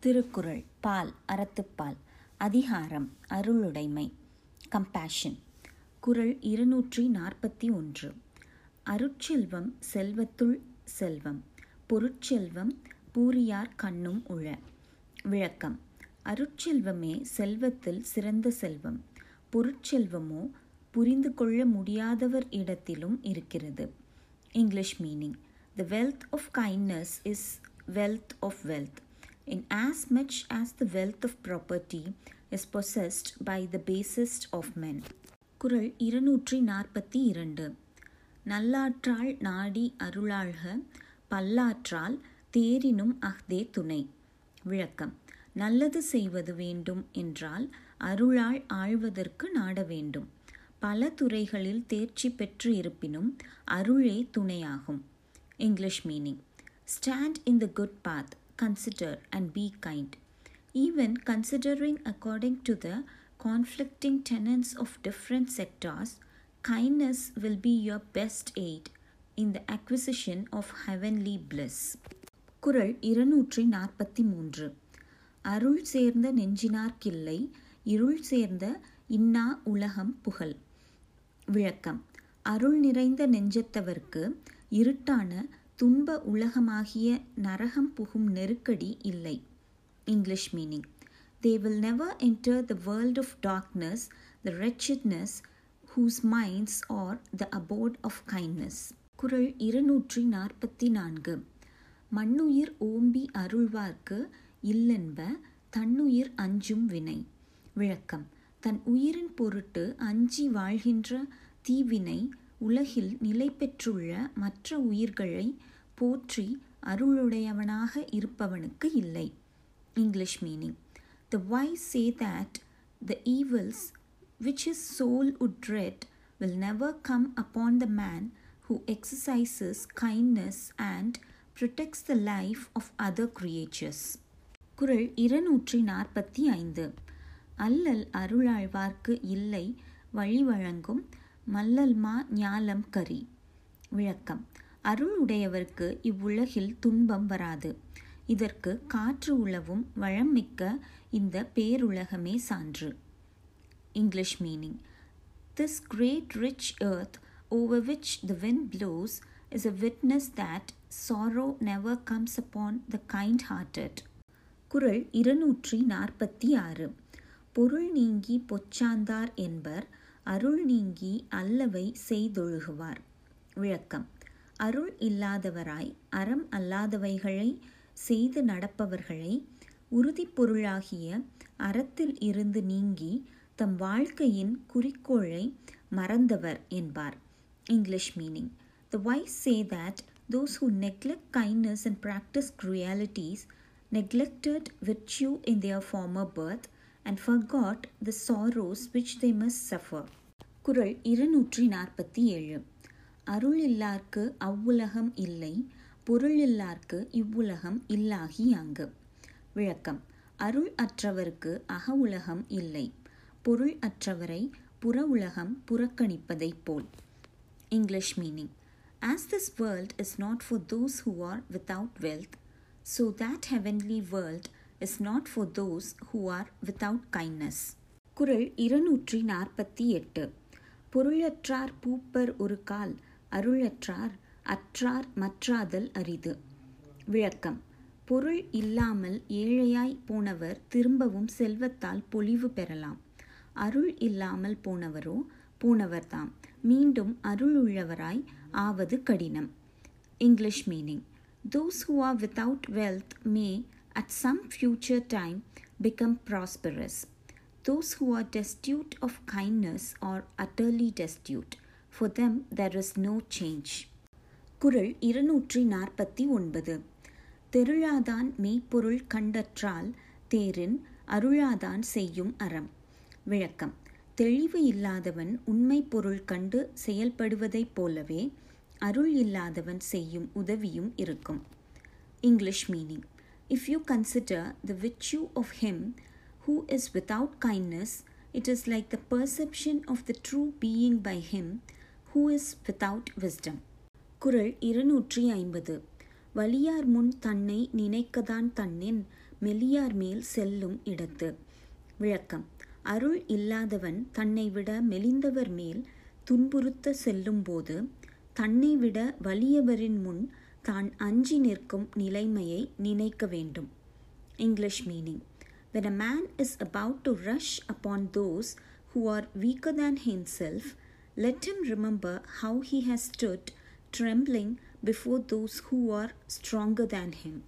திருக்குறள் பால் அறத்துப்பால் அதிகாரம் அருளுடைமை கம்பேஷன் குறள் இருநூற்றி நாற்பத்தி ஒன்று. அருட்செல்வம் செல்வத்துள் செல்வம் பொருட்செல்வம் பூரியார் கண்ணும் உழ. விளக்கம். அருட்செல்வமே செல்வத்தில் சிறந்த செல்வம். பொருட்செல்வமோ புரிந்து கொள்ள முடியாதவர் இடத்திலும் இருக்கிறது. English meaning. The wealth of kindness is wealth of wealth in as much as the wealth of property is possessed by the basest of men. குரல் இருநூற்றி நாற்பத்தி இரண்டு நல்லாற்றால் நாடி அருளாழ்க பல்லாற்றால் தேரினும் அஃதே துணை. விளக்கம் நல்லது செய்வது வேண்டும் என்றால் அருளால் ஆழ்வதற்கு நாட வேண்டும். பல துறைகளில் தேர்ச்சி பெற்று இருப்பினும் அருளே துணையாகும். English meaning. Stand in the good path consider and be kind. Even considering according to the conflicting tenets of different sectors, kindness will be your best aid in the acquisition of heavenly bliss. குரல் இருநூற்றி நாற்பத்தி மூன்று அருள் சேர்ந்த நெஞ்சினார் நெஞ்சினார்க்கில்லை இருள் சேர்ந்த இன்னா உலகம் புகழ் விளக்கம் அருள் நிறைந்த நெஞ்சத்தவர்க்கு இருட்டான துன்ப உலகமாகிய நரகம் புகும் நெருக்கடி இல்லை. English meaning they will never enter the world of darkness the wretchedness whose minds are the abode of kindness குரல் இருநூற்றி நாற்பத்தி நான்கு மண்ணுயிர் ஓம்பி அருள்வார்க்கு இல்லென்ப தன்னுயிர் அஞ்சும் வினை. விளக்கம். தன் உயிரின் பொருட்டு அஞ்சி வாழ்கின்ற தீவினை உலகில் நிலை பெற்றுள்ள மற்ற உயிர்களை போற்றி அருளுடையவனாக இருப்பவனுக்கு இல்லை. English meaning the wise say that the evils which his soul would dread will never come upon the man who exercises kindness and protects the life of other creatures குரல் இருநூற்றி நாற்பத்தி ஐந்து. அல்லல் அருளாழ்வார்க்கு இல்லை வழி வழங்கும் மல்லல்மா ஞாலம் கரி. விளக்கம். அருள் உடையவர்க்கு இவ்வுலகில் துன்பம் வராது. இதற்கு காற்று உளவும் வளம் மிக்க இந்த பேருலகமே சான்று. English meaning. This great rich earth over which the wind blows is a witness that sorrow never comes upon the kind hearted குரல் இருநூற்றி நாற்பத்தி ஆறு. பொருள் நீங்கி பொச்சாந்தார் என்பர் அருள் நீங்கி அல்லவை செய்தொழுகுவார். விளக்கம். அருள் இல்லாதவராய் அறம் அல்லாதவைகளை செய்து நடப்பவர்களை உறுதிப்பொருளாகிய அறத்தில் இருந்து நீங்கி தம் வாழ்க்கையின் குறிக்கோளை மறந்தவர் என்பார். English meaning the wise say that those who neglect kindness and practice cruelties neglected virtue in their former birth and forgot the sorrows which they must suffer குரல் இருநூற்றி நாற்பத்தி ஏழு அருள் இல்லார்க்கு அவ்வுலகம் இல்லை பொருள் இல்லார்க்கு இவ்வுலகம் இல்லாகி அங்கு விளக்கம். அருள் அற்றவர்க்கு அக உலகம் இல்லை பொருள் அற்றவரை புற உலகம் புறக்கணிப்பதைப் போல். English meaning. As this world is not for those who are without wealth so that heavenly world is not for those who are without kindness. குரல் இருநூற்றி நாற்பத்தி எட்டு பொருளற்றார் பூப்பர் ஒரு கால் அருளற்றார் அற்றார் மற்றாதல் அரிது. விளக்கம். பொருள் இல்லாமல் ஏழையாய் போனவர் திரும்பவும் செல்வத்தால் பொலிவு பெறலாம். அருள் இல்லாமல் போனவரோ போனவர்தாம். மீண்டும் அருள் உள்ளவராய் ஆவது கடினம். English meaning those who are without wealth may at some future time become prosperous Those who are destitute of kindness are utterly destitute. For them, there is no change. குரல் இருநூற்றி நாற்பத்தி ஒன்பது. தெருளாதான் மெய்ப்பொருள் கண்டற்றால் தேரின் அருளாதான் செய்யும் அறம். விளக்கம். தெளிவு இல்லாதவன் உண்மை பொருள் கண்டு செயல்படுவதைப் போலவே அருள் இல்லாதவன் செய்யும் உதவியும் இருக்கும். English meaning if you consider the virtue of him who is without kindness, it is like the perception of the true being by him who is without wisdom குரல் இருநூற்றி ஐம்பது. வலியார் முன் தன்னை நினைக்கதான் தன்னின் மெலியார் மேல் செல்லும் இடத்து. விளக்கம். அருள் இல்லாதவன் தன்னை விட மெலிந்தவர் மேல் துன்புறுத்த செல்லும்போது தன்னை விட வலியவரின் முன் தான் அஞ்சி நிற்கும் நிலைமையை நினைக்க வேண்டும். English meaning. When a man is about to rush upon those who are weaker than himself, let him remember how he has stood trembling before those who are stronger than him.